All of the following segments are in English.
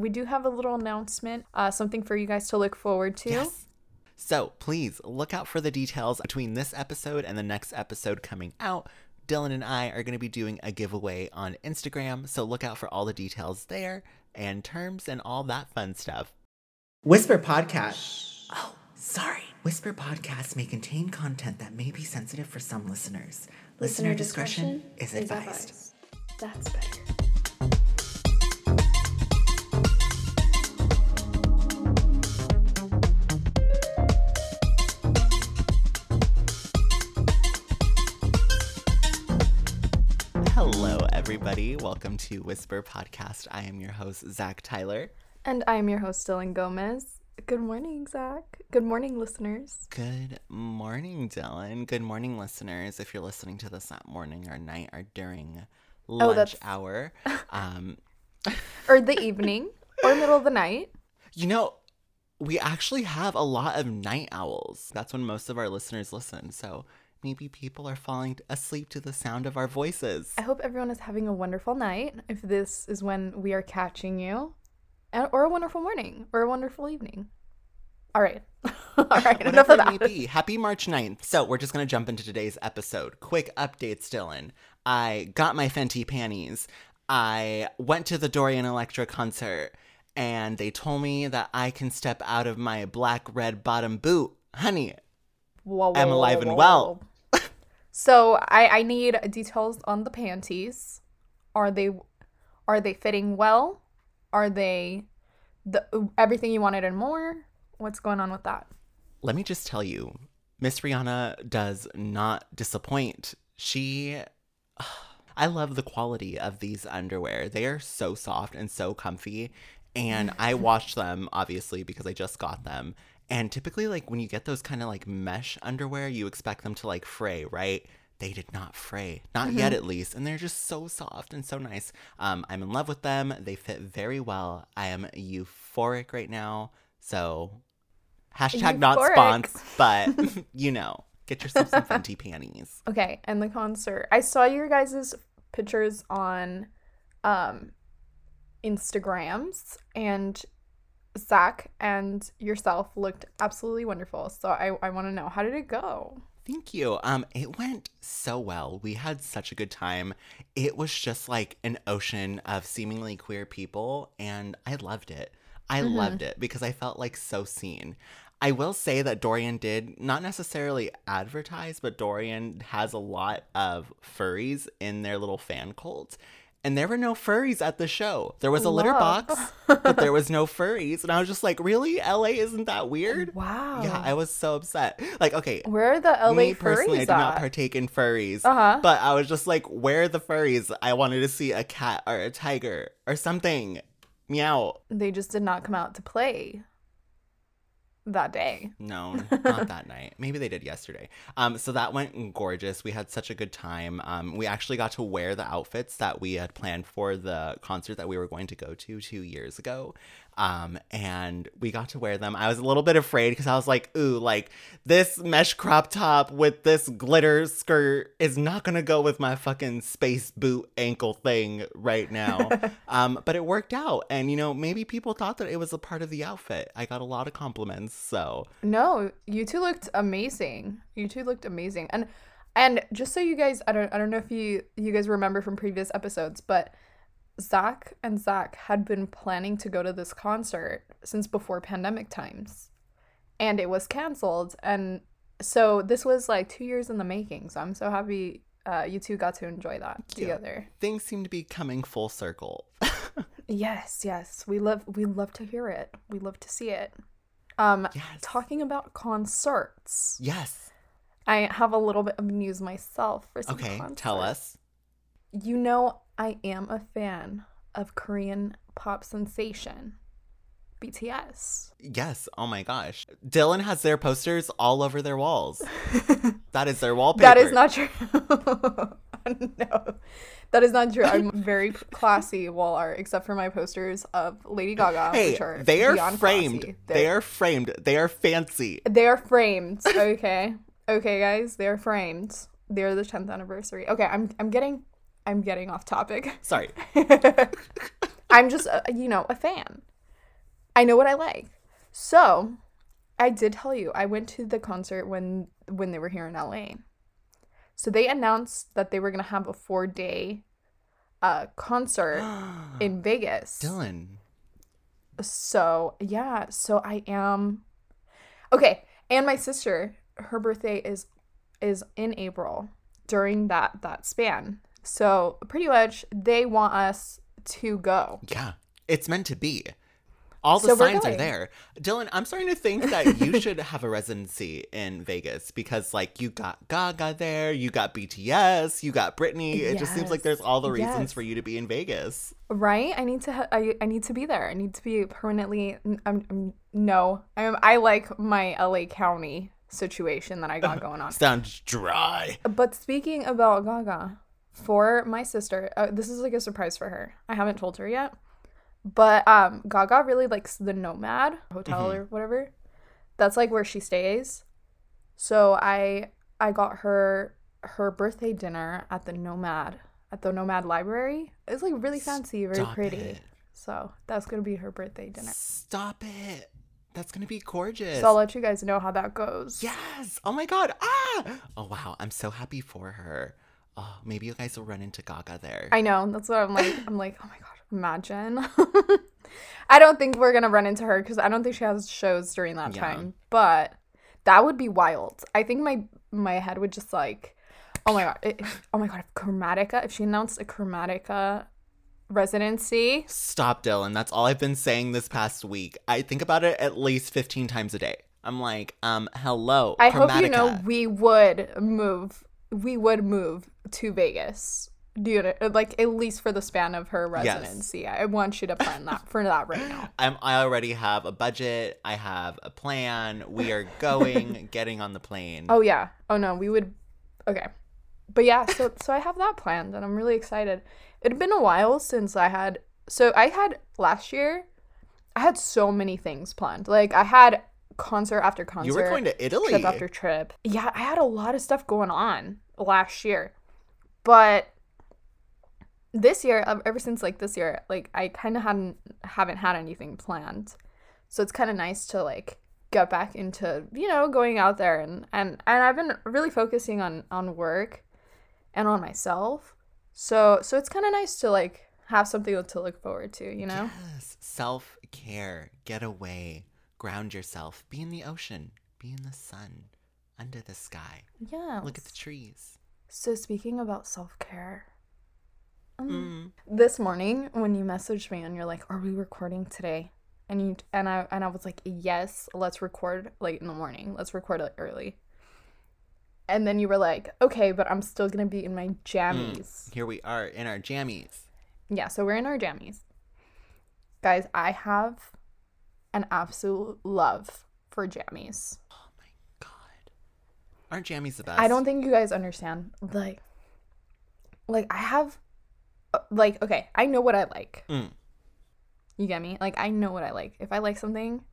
we do have a little announcement, uh, something for you guys to look forward to. Yes. So please look out for the details between this episode and the next episode coming out. Dylan and I are going to be doing a giveaway on Instagram, so look out for all the details there and terms and all that fun stuff. Whisper Podcast. Oh, sorry. Whisper Podcasts may contain content that may be sensitive for some listeners. Listener, discretion, is advised. That's better. Everybody. Welcome to Whisper Podcast. I am your host, Zach Tyler. And I'm your host, Dylan Gomez. Good morning, Zach. Good morning, listeners. Good morning, Dylan. Good morning, listeners. If you're listening to this at morning or night or during lunch that's- hour, um, Or the evening, or middle of the night. you know, we actually have a lot of night owls. That's when most of our listeners listen. So maybe people are falling asleep to the sound of our voices. I hope everyone is having a wonderful night if this is when we are catching you, and, or a wonderful morning, or a wonderful evening. All right. All right. Enough of that. be. Happy March 9th. So we're just gonna jump into today's episode. Quick updates, Dylan. I got my Fenty panties. I went to the Dorian Electra concert, and they told me that I can step out of my black red bottom boot. Honey, Whoa, whoa, I'm alive whoa, and well. So I I need details on the panties. Are they are they fitting well? Are they the everything you wanted and more? What's going on with that? let me just tell you, Miss Rihanna does not disappoint. She. I love the quality of these underwear. They are so soft and so comfy. And I washed them, obviously, because I just got them. And typically, like, when you get those kind of like mesh underwear, you expect them to like fray, right? They did not fray, not yet at least. And they're just so soft and so nice. Um, I'm in love with them. They fit very well. I am euphoric right now. So, hashtag not Euphoric. spons, but you know, get yourself some Fenty panties. Okay, and the concert. I saw your guys' pictures on um Instagrams and Zach and yourself looked absolutely wonderful. So I, I want to know how did it go? Thank you. Um, it went so well. We had such a good time. It was just like an ocean of seemingly queer people, and I loved it. I loved it because I felt like so seen. I will say that Dorian did not necessarily advertise, but Dorian has a lot of furries in their little fan cult. And there were no furries at the show. There was a litter box, but there was no furries. And I was just like, really? LA isn't that weird? Wow. Yeah, I was so upset. Like, okay, Where are the LA me furries personally, I do not partake in furries. Uh-huh. But I was just like, where are the furries? I wanted to see a cat or a tiger or something. Meow. they just did not come out to play that day. No, not that night. Maybe they did yesterday. Um, so that went gorgeous. We had such a good time. Um, we actually got to wear the outfits that we had planned for the concert that we were going to go to two years ago. Um, and we got to wear them. I was a little bit afraid because I was like, ooh, like this mesh crop top with this glitter skirt is not gonna go with my fucking space boot ankle thing right now. um, but it worked out. And you know, maybe people thought that it was a part of the outfit. I got a lot of compliments, so No, you two looked amazing. You two looked amazing. And and just so you guys I don't I don't know if you you guys remember from previous episodes, but Zach and Zach had been planning to go to this concert since before pandemic times. And it was canceled. And so this was like two years in the making. So I'm so happy uh, you two got to enjoy that you. together. things seem to be coming full circle. Yes, yes. We love we love to hear it. We love to see it. Um Yes. talking about concerts. yes. I have a little bit of news myself for some Okay, concerts. tell us. You know I am a fan of Korean pop sensation BTS. Yes. Oh my gosh. Dylan has their posters all over their walls. that is their wallpaper. That is not true. no. That is not true. I'm very classy wall art, except for my posters of Lady Gaga, Hey, which are they are framed. They They're- are framed. They are fancy. They are framed. Okay. okay, guys. They are framed. They're the 10th anniversary. Okay, I'm I'm getting I'm getting off topic. Sorry. I'm just a, you know, a fan. I know what I like. So, I did tell you I went to the concert when when they were here in LA. So they announced that they were gonna have a four day uh concert in Vegas. Dylan. So yeah, so I am okay. And my sister, her birthday is is in April during that that span. So pretty much they want us to go. Yeah, it's meant to be. All the So signs are there. Dylan, I'm starting to think that you should have a residency in Vegas because, like, you got Gaga there, you got BTS, you got Britney. It just seems like there's all the reasons Yes. for you to be in Vegas. Right? I need to ha- I, I need to be there. I need to be permanently I'm, I'm- no. I I like my LA County situation that I got going on. Sounds dry. But speaking about Gaga, for my sister, uh, this is like a surprise for her. I haven't told her yet. But um Gaga really likes the Nomad hotel or whatever. That's like where she stays. So I I got her her birthday dinner at the Nomad at the Nomad Library. It's like really fancy, very Stop pretty. it. So that's gonna be her birthday dinner. Stop it. That's going to be gorgeous. So I'll let you guys know how that goes. Yes. Oh my god. Ah. Oh wow. I'm so happy for her. Oh, maybe you guys will run into Gaga there. I know. That's what I'm like. I'm like, oh my god, imagine. I don't think we're gonna run into her because I don't think she has shows during that Yeah. time. But that would be wild. I think my my head would just like, oh my god, it, oh my god, if Chromatica, if she announced a Chromatica residency, Stop, Dylan. That's all I've been saying this past week. I think about it at least 15 times a day. I'm like, um, hello. I hope you know we would move. We would move to Vegas. Do you know, like at least for the span of her Yes. residency? I want you to plan that for that right now. I'm, I already have a budget. I have a plan. We are going, getting on the plane. Oh yeah. Oh no, we would. Okay, but yeah. So so I have that planned, and I'm really excited. It had been a while since I had. So I had last year. I had so many things planned. Like I had concert after concert. you were going to Italy. trip after trip. Yeah, I had a lot of stuff going on last year, but this year, um, ever since like this year, like I kind of hadn't haven't had anything planned, so it's kind of nice to like get back into you know going out there and and and I've been really focusing on on work and on myself, so so it's kind of nice to like have something to look forward to, you know. Yes. Self care. Get away. Ground yourself. Be in the ocean. Be in the sun. Under the sky. Yeah. Look at the trees. So speaking about self care. Mm. this morning when you messaged me and you're like, "Are we recording today?" and you and I and I was like, "Yes, let's record late in the morning. Let's record it early." And then you were like, "Okay, but I'm still gonna be in my jammies." Here we are in our jammies. Yeah, so we're in our jammies, guys. I have an absolute love for jammies. Oh my god. Aren't jammies the best? I don't think you guys understand. Like, like I have, uh, like, okay, I know what I like. Mm. You get me? Like, I know what I like. If I like something,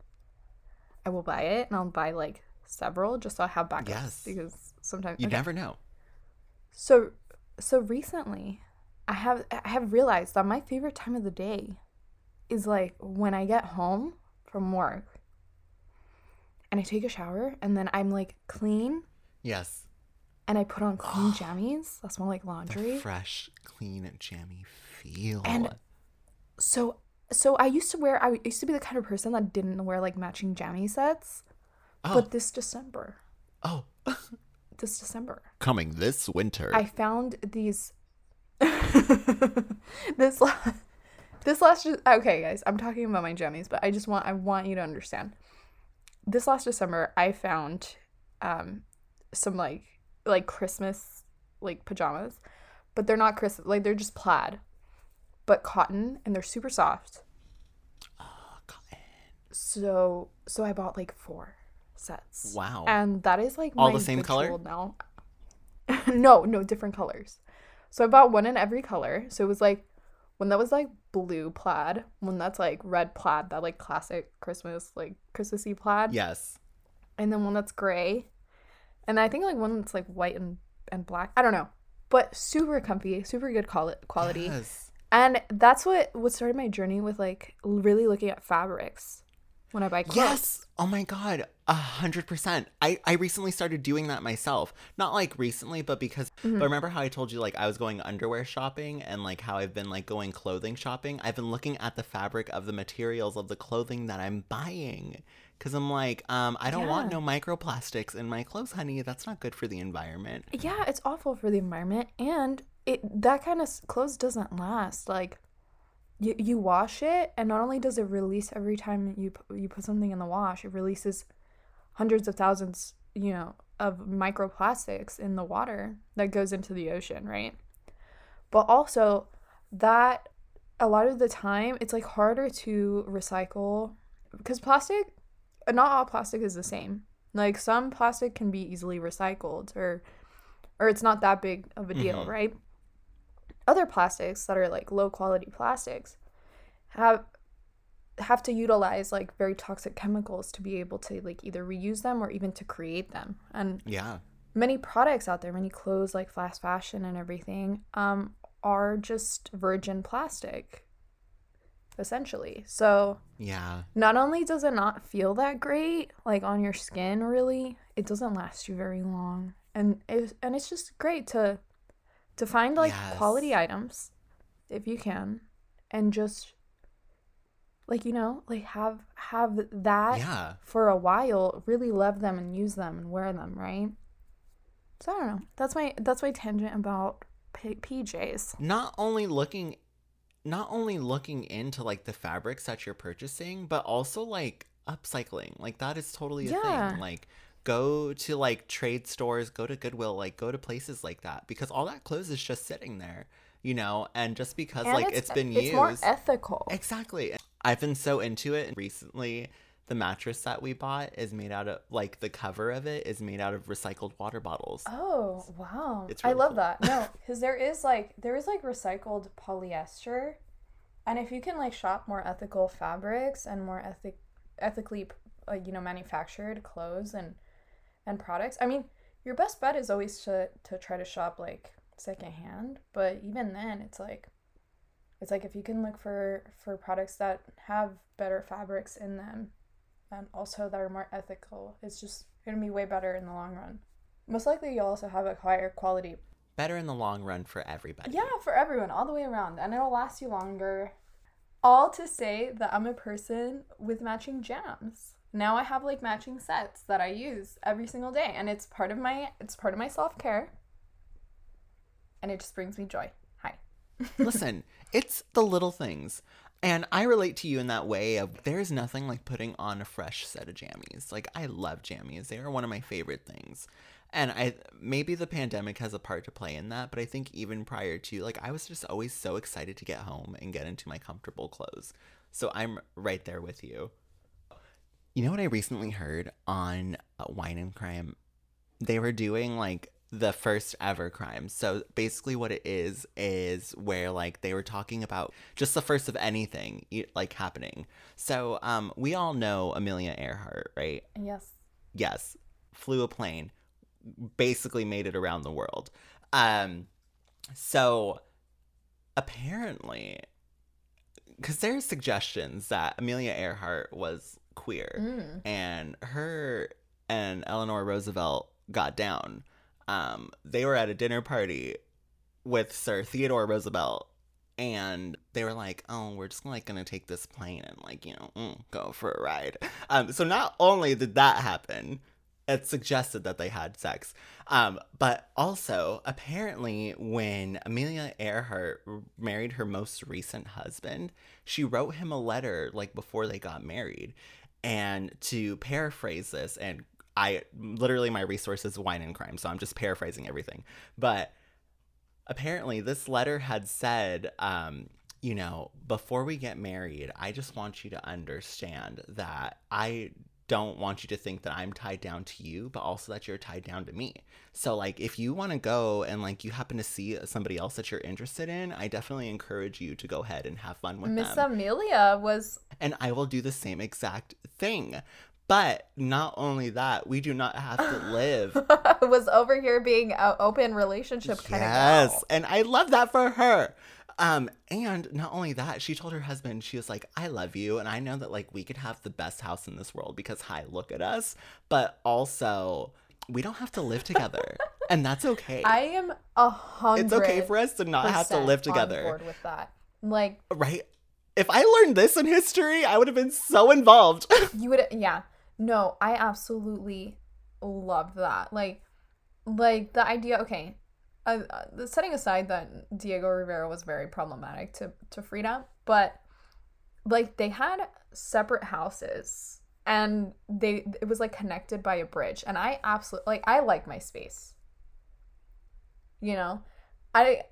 I will buy it, and I'll buy like several just so I have backups. Yes. Because sometimes You okay. never know. So, so recently, I have I have realized that my favorite time of the day is like when I get home from work, and I take a shower, and then I'm like clean, Yes. and I put on clean oh. jammies that smell like The laundry. fresh, clean, jammy feel. And- So so I used to wear I used to be the kind of person that didn't wear like matching jammy sets. oh, But this December, oh, this December, coming this winter. I found these this this last okay guys, I'm talking about my jammies, but I just want I want you to understand. This last December, I found um some like like Christmas like pajamas, but they're not Christmas like they're just plaid, but cotton and they're super soft. Oh, cotton. So so I bought like four sets. Wow. And that is like All the same color? now. no, no, different colors. So I bought one in every color. So it was like one that was like blue plaid, one that's like red plaid, that like classic Christmas like Christmassy plaid, yes. and then one that's gray, and I think like one that's like white and and black. I don't know, but super comfy, super good quality. Yes. And that's what what started my journey with like really looking at fabrics. When I buy clothes. Yes. Oh my god. A hundred percent. I I recently started doing that myself. Not like recently, but because. Mm-hmm. But remember how I told you like I was going underwear shopping and like how I've been like going clothing shopping. I've been looking at the fabric of the materials of the clothing that I'm buying. Cause I'm like, um, I don't want no microplastics in my clothes, honey. That's not good for the environment. Yeah, it's awful for the environment, and it that kind of clothes doesn't last. Like, you you wash it, and not only does it release every time you you put something in the wash, it releases hundreds of thousands, you know, of microplastics in the water that goes into the ocean, right? But also, that a lot of the time it's like harder to recycle because plastic, not all plastic is the same. Like some plastic can be easily recycled or or it's not that big of a deal, Mhm. right? Other plastics that are like low quality plastics have have to utilize like very toxic chemicals to be able to like either reuse them or even to create them. And Yeah. many products out there, many clothes like fast fashion and everything, um, are just virgin plastic, essentially. So Yeah. not only does it not feel that great, like on your skin, really, it doesn't last you very long, and it and it's just great to to find like quality items, if you can, and just like you know, like have have that Yeah. for a while, really love them and use them and wear them, right? So I don't know. That's my that's my tangent about P- PJs. not only looking not only looking into like the fabrics that you're purchasing but also like upcycling like that is totally a Yeah. thing like go to like trade stores go to goodwill like go to places like that because all that clothes is just sitting there you know and just because And like it's been it's used more ethical. exactly i've been so into it recently the mattress that we bought is made out of like the cover of it is made out of recycled water bottles Oh wow! It's I love cool. that. No, because there is like there is like recycled polyester, and if you can like shop more ethical fabrics and more ethic ethically uh, you know manufactured clothes and and products. I mean, your best bet is always to to try to shop like secondhand, but even then, it's like it's like if you can look for for products that have better fabrics in them and also that are more ethical, it's just gonna be way better in the long run. Most likely, you'll also have a higher quality. better in the long run for everybody Yeah, for everyone, all the way around, and it'll last you longer. All to say that I'm a person with matching jams. Now I have like matching sets that I use every single day, and it's part of my it's part of my self care. And it just brings me joy. Hi. Listen, it's the little things. And I relate to you in that way of there's nothing like putting on a fresh set of jammies. Like I love jammies. They are one of my favorite things. And I maybe the pandemic has a part to play in that, but I think even prior to like I was just always so excited to get home and get into my comfortable clothes. So I'm right there with you. You know what I recently heard on uh, Wine and Crime? They were doing like the first ever crime. So basically, what it is is where like they were talking about just the first of anything like happening. So um, we all know Amelia Earhart, right? Yes. Yes, flew a plane, basically made it around the world. Um, so apparently, because there's suggestions that Amelia Earhart was queer Mm. and her and Eleanor Roosevelt got down. Um, they were at a dinner party with Sir Theodore Roosevelt, and they were like, "Oh, we're just like gonna take this plane and like you know mm, go for a ride." Um, so not only did that happen, it suggested that they had sex, um, but also apparently when Amelia Earhart married her most recent husband, she wrote him a letter like before they got married, and to paraphrase this and I literally my resource is wine and crime, so I'm just paraphrasing everything. But apparently, this letter had said, um, you know, before we get married, I just want you to understand that I don't want you to think that I'm tied down to you, but also that you're tied down to me. So, like, if you want to go and like you happen to see somebody else that you're interested in, I definitely encourage you to go ahead and have fun with Miss them Amelia was and I will do the same exact thing. But not only that, we do not have to live. was over here being an open relationship kind of yes, and I love that for her. Um, and not only that, she told her husband, she was like, I love you, and I know that like we could have the best house in this world because hi, look at us. But also, we don't have to live together. and that's okay. I am a hundred. it's okay for us to not have to live percent on together. board with that. Like Right? If I learned this in history, I would have been so involved. you would, yeah. No, I absolutely love that. Like, like the idea. Okay, uh, setting aside that Diego Rivera was very problematic to to Frida, but like they had separate houses and they it was like connected by a bridge, and I absolutely like I like my space. You know, I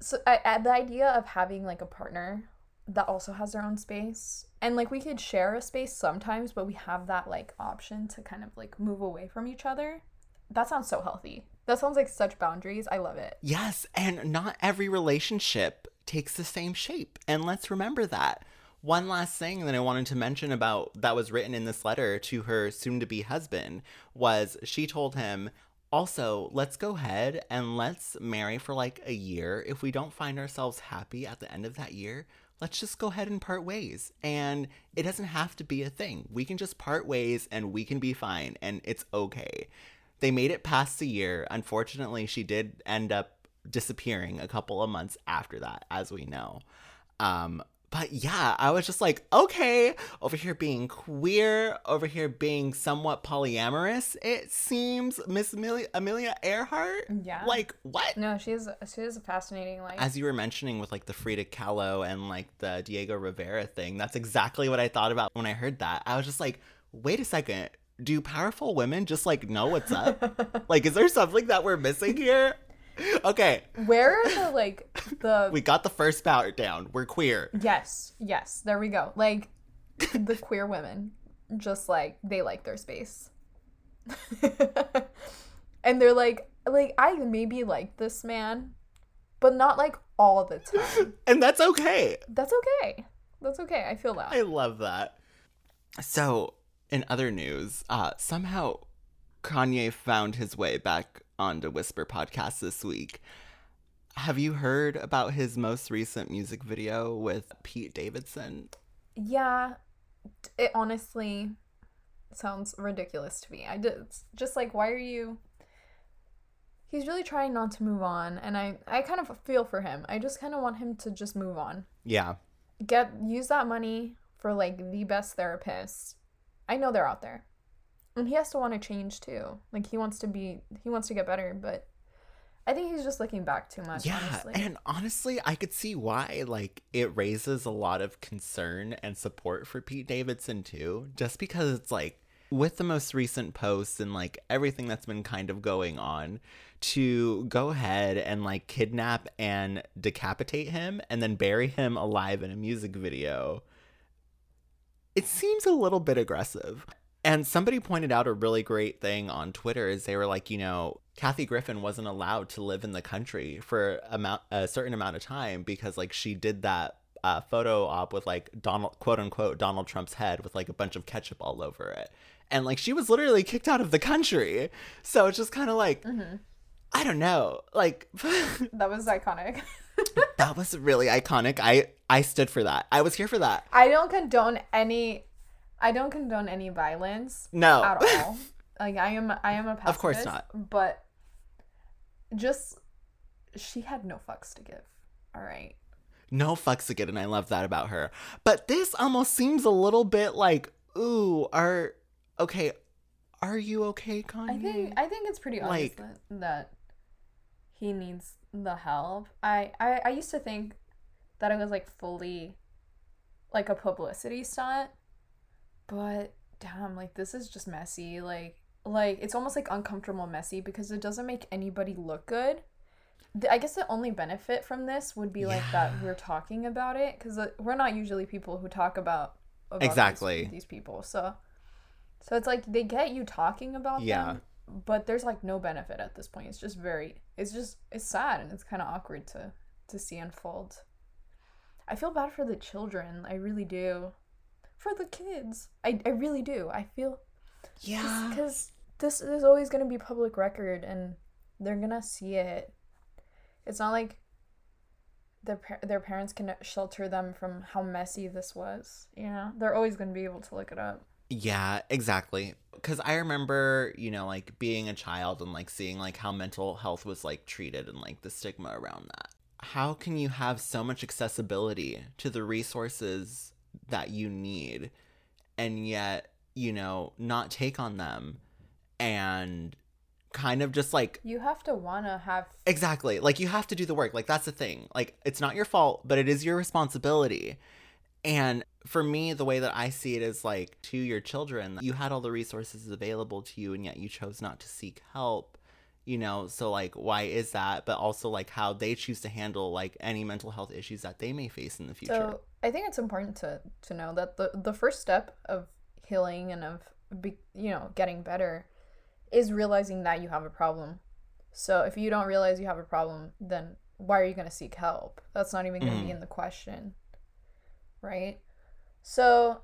so I, the idea of having like a partner that also has their own space and like we could share a space sometimes but we have that like option to kind of like move away from each other. That sounds so healthy that sounds like such boundaries i love it yes, and not every relationship takes the same shape. And let's remember that. One last thing that I wanted to mention about that was written in this letter to her soon to be husband was she told him, also, let's go ahead and let's marry for like a year. If we don't find ourselves happy at the end of that year, let's just go ahead and part ways. And it doesn't have to be a thing. We can just part ways and we can be fine and it's okay. They made it past the year. Unfortunately, she did end up disappearing a couple of months after that, as we know. Um, but yeah, I was just like, okay, over here being queer, over here being somewhat polyamorous, it seems, Miss Amelia, Amelia Earhart. Yeah. Like, what? no she is she is a fascinating like As you were mentioning with like the Frida Kahlo and like the Diego Rivera thing, that's exactly what I thought about when I heard that. I was just like, wait a second. Do powerful women just like know what's up? like, is there something that we're missing here? Okay, where are the like the we got the first bout down. We're queer. yes yes there we go like the queer women just like they like their space and they're like like i maybe like this man but not like all the time And that's okay. that's okay that's okay i feel that I love that. So, in other news, uh, somehow Kanye found his way back onto Whisper Podcast this week. Have you heard about his most recent music video with Pete Davidson? Yeah, it honestly sounds ridiculous to me. I did it's just like why are you He's really trying not to move on and I I kind of feel for him. I just kind of want him to just move on. Yeah. Get use that money for like the best therapists. I know they're out there. And he has to want to change too. Like he wants to be he wants to get better, but I think he's just looking back too much, Yeah, honestly. and honestly, I could see why. Like, it raises a lot of concern and support for Pete Davidson too, just because it's like with the most recent posts and like everything that's been kind of going on, to go ahead and like kidnap and decapitate him and then bury him alive in a music video. It seems a little bit aggressive. And somebody pointed out a really great thing on Twitter is they were like, you know, Kathy Griffin wasn't allowed to live in the country for amount a certain amount of time because like she did that uh, photo op with like Donald quote unquote Donald Trump's head with like a bunch of ketchup all over it. And like she was literally kicked out of the country. So it's just kind of like I don't know. Like that was iconic. That was really iconic. I I stood for that. I was here for that. I don't condone any I don't condone any violence No. at all. Like I am I am a pacifist, Of course not. But just she had no fucks to give. All right. no fucks to give, and I love that about her. But this almost seems a little bit like, ooh, are okay, are you okay, Kanye? I think I think it's pretty obvious Like- that, that he needs the help. I, I I used to think that it was like fully like a publicity stunt, but damn, like this is just messy. Like like it's almost like uncomfortable messy because it doesn't make anybody look good. I guess the only benefit from this would be like that we're talking about it because uh, we're not usually people who talk about, about these- Exactly. these, people. So so it's like they get you talking about Yeah. them, but there's like no benefit at this point. It's just very it's just it's sad and it's kind of awkward to to see unfold. I feel bad for the children. I really do. For the kids. I, I really do. I feel yeah. because this is always going to be public record and they're going to see it. It's not like their par- their parents can shelter them from how messy this was. You know, they're always going to be able to look it up. Yeah, exactly. Cuz I remember, you know, like being a child and like seeing like how mental health was like treated and like the stigma around that. How can you have so much accessibility to the resources that you need and yet, you know, not take on them and kind of just like You have to want to have Exactly. Like you have to do the work. Like that's the thing. Like it's not your fault, but it is your responsibility. And for me, the way that I see it is like to your children, you had all the resources available to you and yet you chose not to seek help. You know, so like why is that? But also like how they choose to handle like any mental health issues that they may face in the future. So I think it's important to to know that the the first step of healing and of be, you know getting better is realizing that you have a problem. So if you don't realize you have a problem, then why are you going to seek help? That's not even going to Mhm. be in the question. Right? So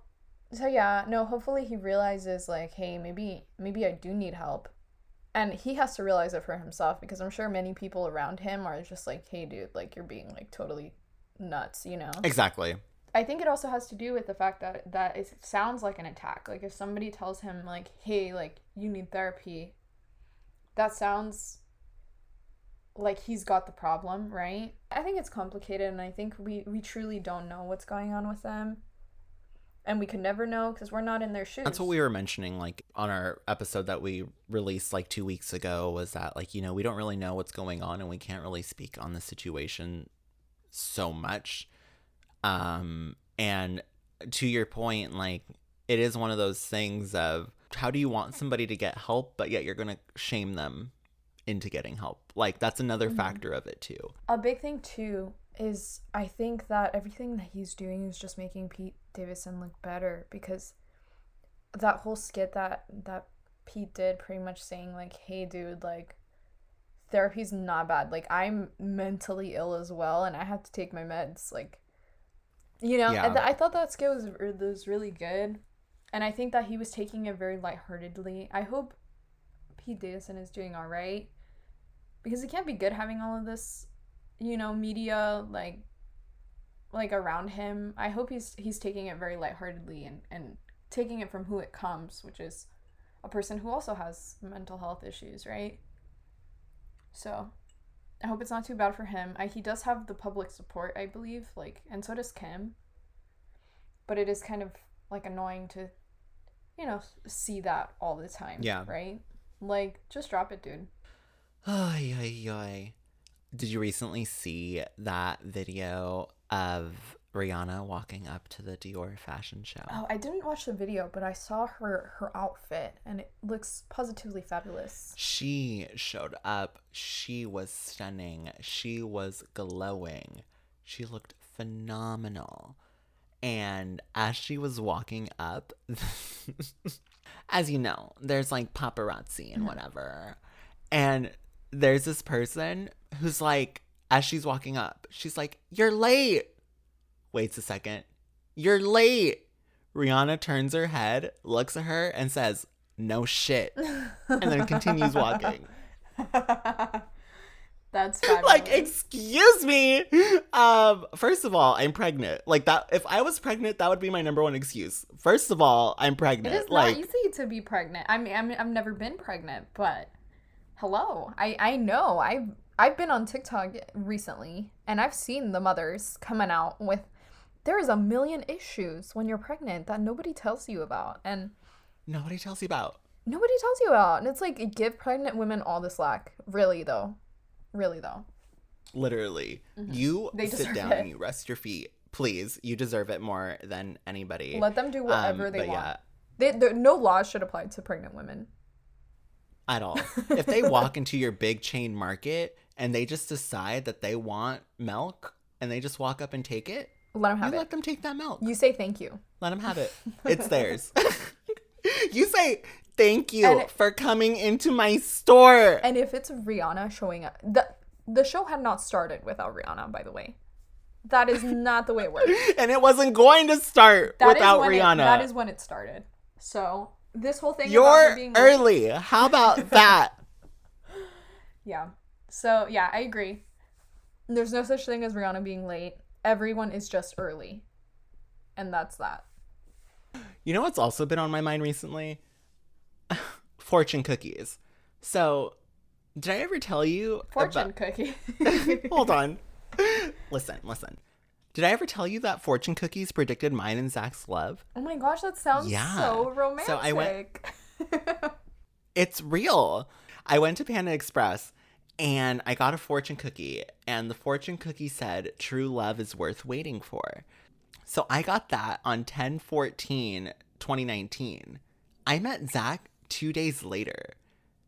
so yeah, no, hopefully he realizes like, hey, maybe maybe I do need help. And he has to realize it for himself because I'm sure many people around him are just like, hey dude, like you're being like totally nuts, you know? exactly. I think it also has to do with the fact that that it sounds like an attack. Like if somebody tells him like, "Hey, like you need therapy," that sounds like he's got the problem, right? I think it's complicated, and I think we we truly don't know what's going on with them, and we could never know because we're not in their shoes. That's what we were mentioning, like on our episode that we released like two weeks ago, was that like, you know, we don't really know what's going on and we can't really speak on the situation so much. Um, and to your point, like, it is one of those things of how do you want somebody to get help, but yet you're to shame them into getting help? Like, that's another Mhm. factor of it too. A big thing too is I think that everything that he's doing is just making Pete Davidson look better because that whole skit that that Pete did pretty much saying like, "Hey dude, like therapy's not bad. Like I'm mentally ill as well and I have to take my meds." Like you know, Yeah. and th- I thought that skit was was really good. And I think that he was taking it very lightheartedly. I hope Pete Davidson is doing all right because it can't be good having all of this you know media like like around him. I hope he's he's taking it very lightheartedly and and taking it from who it comes which is a person who also has mental health issues right? So i hope it's not too bad for him. I, he does have the public support i believe like and so does kim. But it is kind of like annoying to you know see that all the time Yeah. right? Like just drop it dude Ay, ay, ay. Did you recently see that video of Rihanna walking up to the Dior fashion show? Oh, I didn't watch the video, but I saw her her outfit and it looks positively fabulous. She showed up. She was stunning. She was glowing. She looked phenomenal. And as she was walking up, as you know, there's like paparazzi and whatever. And there's this person who's like, as she's walking up, she's like, You're late. Waits a second. You're late. Rihanna turns her head, looks at her, and says, No shit. And then continues walking. That's fabulous. like excuse me um first of all i'm pregnant like that if i was pregnant that would be my number one excuse first of all i'm pregnant It is like not easy to be pregnant. I mean, I mean, I've never been pregnant, but hello, I I know I've I've been on TikTok recently, and I've seen the mothers coming out with there is a million issues when you're pregnant that nobody tells you about, and nobody tells you about nobody tells you about, and it's like give pregnant women all the slack. Really though, really though. literally you Mm-hmm. They sit down it. and you rest your feet please you deserve it more than anybody Let them do whatever Um, they want. yeah They, there, no laws should apply to pregnant women. At all if they walk into your big chain market and they just decide that they want milk and they just walk up and take it Let them have it. let them take that milk You say thank you. Let them have it. It's theirs. you say thank you for coming into my store. And if it's Rihanna showing up, the the show had not started without Rihanna. By the way, that is not the way it works. And it wasn't going to start That without Rihanna. It, that is when it started. So this whole thing. about You're being late- early. How about that? Yeah. So yeah, I agree. There's no such thing as Rihanna being late. Everyone is just early. And that's that. You know what's also been on my mind recently? Fortune cookies. So, did I ever tell you Fortune about- cookie. Hold on. listen, listen. Did I ever tell you that fortune cookies predicted mine and Zach's love? Oh my gosh, that sounds Yeah. so romantic. So I went- It's real. I went to Panda Express and I got a fortune cookie, and the fortune cookie said, True love is worth waiting for. So I got that on 10 14 2019. I met Zach two days later.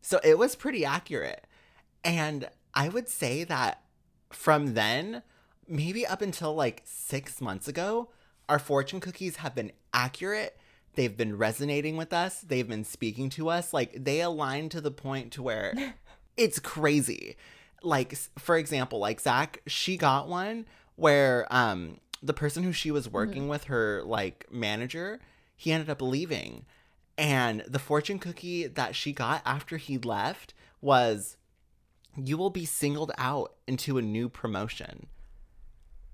So it was pretty accurate. And I would say that from then, maybe up until like six months ago, our fortune cookies have been accurate. They've been resonating with us. They've been speaking to us. Like they align to the point to where it's crazy. Like for example, like Zach, she got one where um the person who she was working with, her like manager, he ended up leaving. And the fortune cookie that she got after he left was you will be singled out into a new promotion.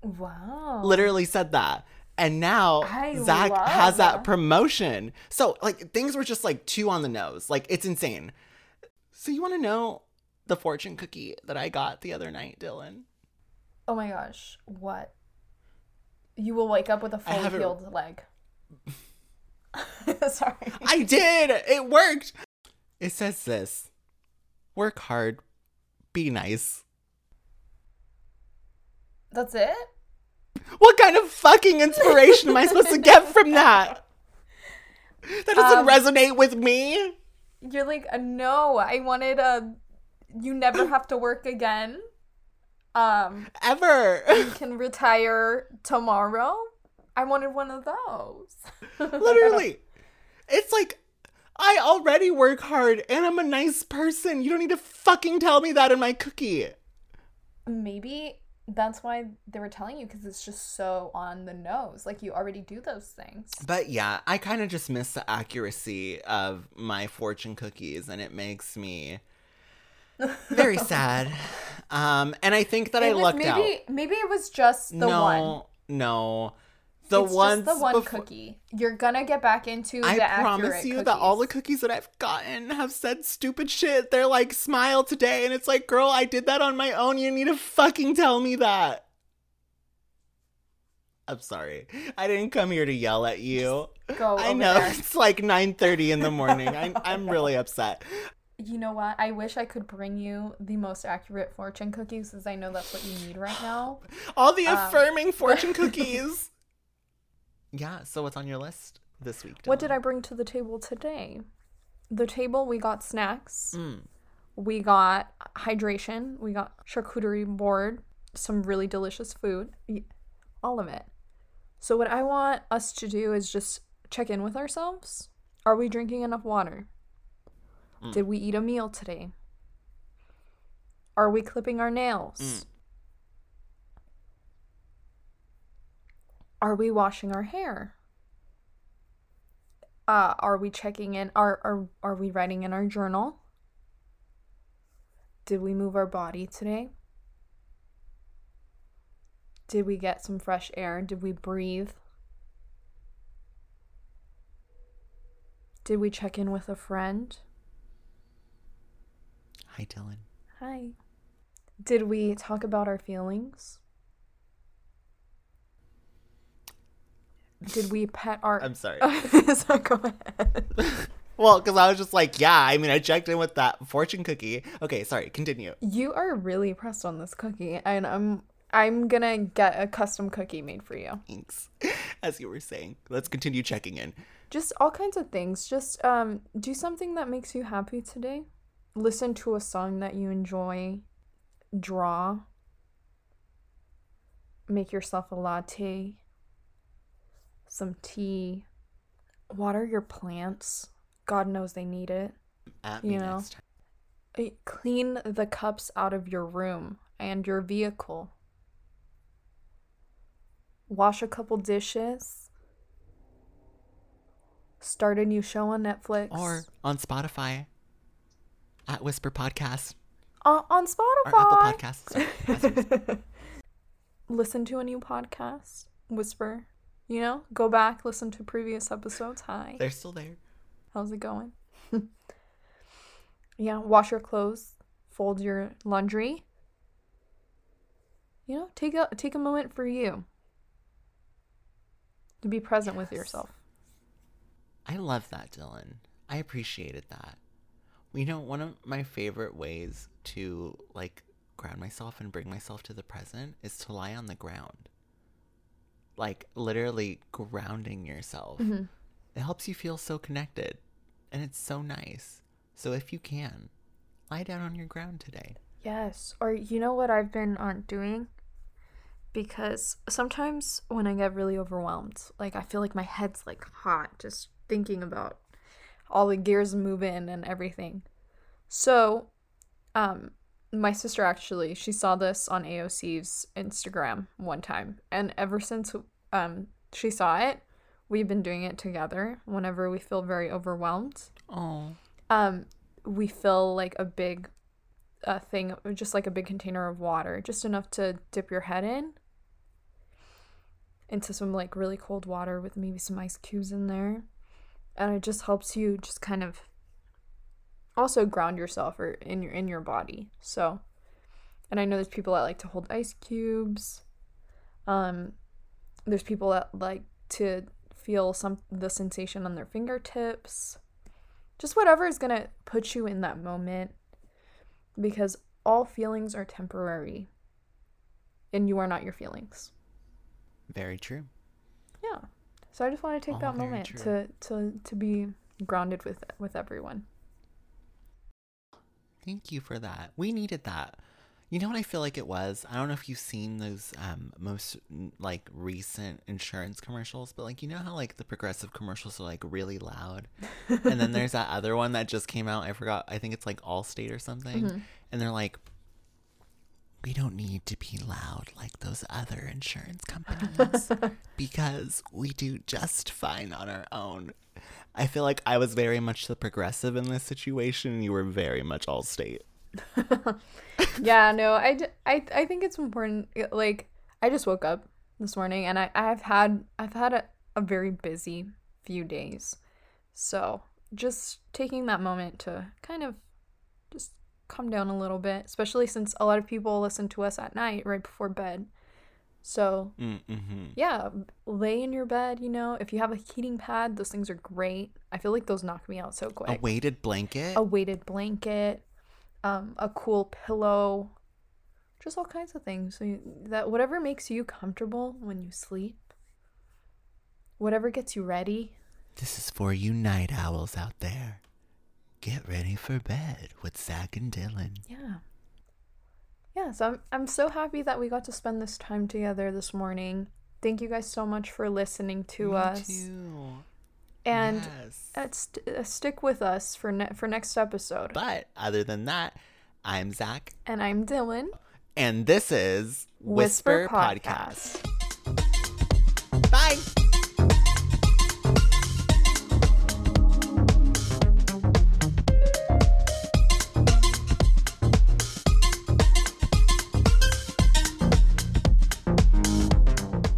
Wow. Literally said that. And now I Zach love has that that. promotion. So like things were just like two on the nose. Like it's insane. So you want to know the fortune cookie that I got the other night, Dylan? Oh my gosh, what? You will wake up with a fully healed leg. Sorry. I did. It worked. It says this. Work hard. Be nice. That's it? What kind of fucking inspiration am I supposed to get from that? That doesn't Um, resonate with me. You're like, uh, no, I wanted a. You never have to work again. Um, Ever. you can retire tomorrow. I wanted one of those. Literally. It's like I already work hard and I'm a nice person. You don't need to fucking tell me that in my cookie. Maybe that's why they were telling you because it's just so on the nose. Like you already do those things. But yeah, I kind of just miss the accuracy of my fortune cookies and it makes me very sad. Um and I think that I It was- lucked maybe, out. Maybe it was just the no, one. no. The it's ones just the one cookie. You're gonna get back into I promise you that all the cookies. cookies that I've gotten have said stupid shit. They're like, smile today. And it's like, girl, I did that on my own. You need to fucking tell me that. I'm sorry. I didn't come here to yell at you. Go I know there. it's like 9:30 in the morning. I'm I'm really upset. You know what? I wish I could bring you the most accurate fortune cookies, because I know that's what you need right now. All the Um, affirming fortune cookies. Yeah, so what's on your list this week? What did I bring to the table today? The table we got snacks. Mm. We got hydration. We got charcuterie board. Some really delicious food. All of it. So what I want us to do is just check in with ourselves. Are we drinking enough water? Mm. Did we eat a meal today? Are we clipping our nails? Mm. Are we washing our hair? Uh, are we checking in? Are, are, are we writing in our journal? Did we move our body today? Did we get some fresh air? Did we breathe? Did we check in with a friend? Hi, Dylan. Hi. Did we talk about our feelings? Did we pet our. I'm sorry. so go ahead. Well, because I was just like, yeah, I mean, I checked in with that fortune cookie. Okay, sorry, continue. You are really pressed on this cookie, and I'm I'm gonna get a custom cookie made for you. Thanks. As you were saying, let's continue checking in. Just all kinds of things. Just um, do something that makes you happy today. Listen to a song that you enjoy. Draw. Make yourself a latte. Some tea. Water your plants. God knows they need it. At You know. Uh, Clean the cups out of your room and your vehicle. Wash a couple dishes. Start a new show on Netflix. Or on Spotify at Whisper Podcast Uh, on or Apple Spotify. Podcasts. Sorry. listen to a new podcast, Whisper. You know, go back, listen to previous episodes. Hi. They're still there. How's it going? yeah, wash your clothes, fold your laundry. You know, take a take a moment for you. To be present with yourself. I love that, Dylan. I appreciated that. You know, one of my favorite ways to like ground myself and bring myself to the present is to lie on the ground. Like literally grounding yourself. Mhm. It helps you feel so connected and it's so nice. So if you can, lie down on your ground today. Yes. Or you know what I've been on doing? Because sometimes when I get really overwhelmed, like I feel like my head's like hot just thinking about all the gears moving and everything. So, um my sister actually, she saw this on AOC's Instagram one time and ever since um she saw it, we've been doing it together whenever we feel very overwhelmed Oh. um we fill like a big uh, thing just like a big container of water just enough to dip your head in into some like really cold water with maybe some ice cubes in there and it just helps you just kind of also ground yourself or in your in your body. So and i know there's people that like to hold ice cubes. Um there's people that like to feel some the sensation on their fingertips. Just whatever is going to put you in that moment because all feelings are temporary and you are not your feelings. Very true. yeah. So i just want to take All that moment true. to to to be grounded with with everyone Thank you for that. We needed that. You know what I feel like it was? I don't know if you've seen those um most like recent insurance commercials, but like you know how like the progressive commercials are like really loud, and then there's that other one that just came out. I forgot. I think it's like Allstate or something, Mhm. and they're like, we don't need to be loud like those other insurance companies because we do just fine on our own. I feel like I was very much the progressive in this situation, and you were very much Allstate. yeah no I, I i think it's important like i just woke up this morning and i i've had i've had a, a very busy few days so just taking that moment to kind of just calm down a little bit especially since a lot of people listen to us at night right before bed so Mm-hmm. yeah lay in your bed you know if you have a heating pad those things are great i feel like those knock me out so quick. A weighted blanket. a weighted blanket, um, a cool pillow, just all kinds of things. So you, that whatever makes you comfortable when you sleep, whatever gets you ready. This is for you night owls out there. Get ready for bed with Zach and Dylan. Yeah. Yeah, so I'm I'm so happy that we got to spend this time together this morning. Thank you guys so much for listening to Me us. too. And yes. uh, st- uh, stick with us for ne- for next episode. But other than that, I'm Zach, and I'm Dylan. and this is Whisper, Whisper Podcast. Bye.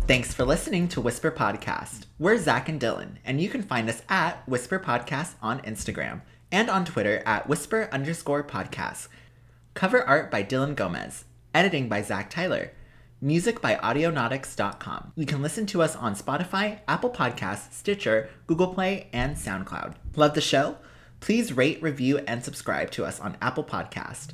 Thanks for listening to Whisper Podcast. We're Zach and Dylan, and you can find us at Whisper Podcast on Instagram and on Twitter at Whisper underscore podcast. Cover art by Dylan Gomez. Editing by Zach Tyler. Music by Audionautix.com. You can listen to us on Spotify, Apple Podcasts, Stitcher, Google Play, and SoundCloud. Love the show? Please rate, review, and subscribe to us on Apple Podcast.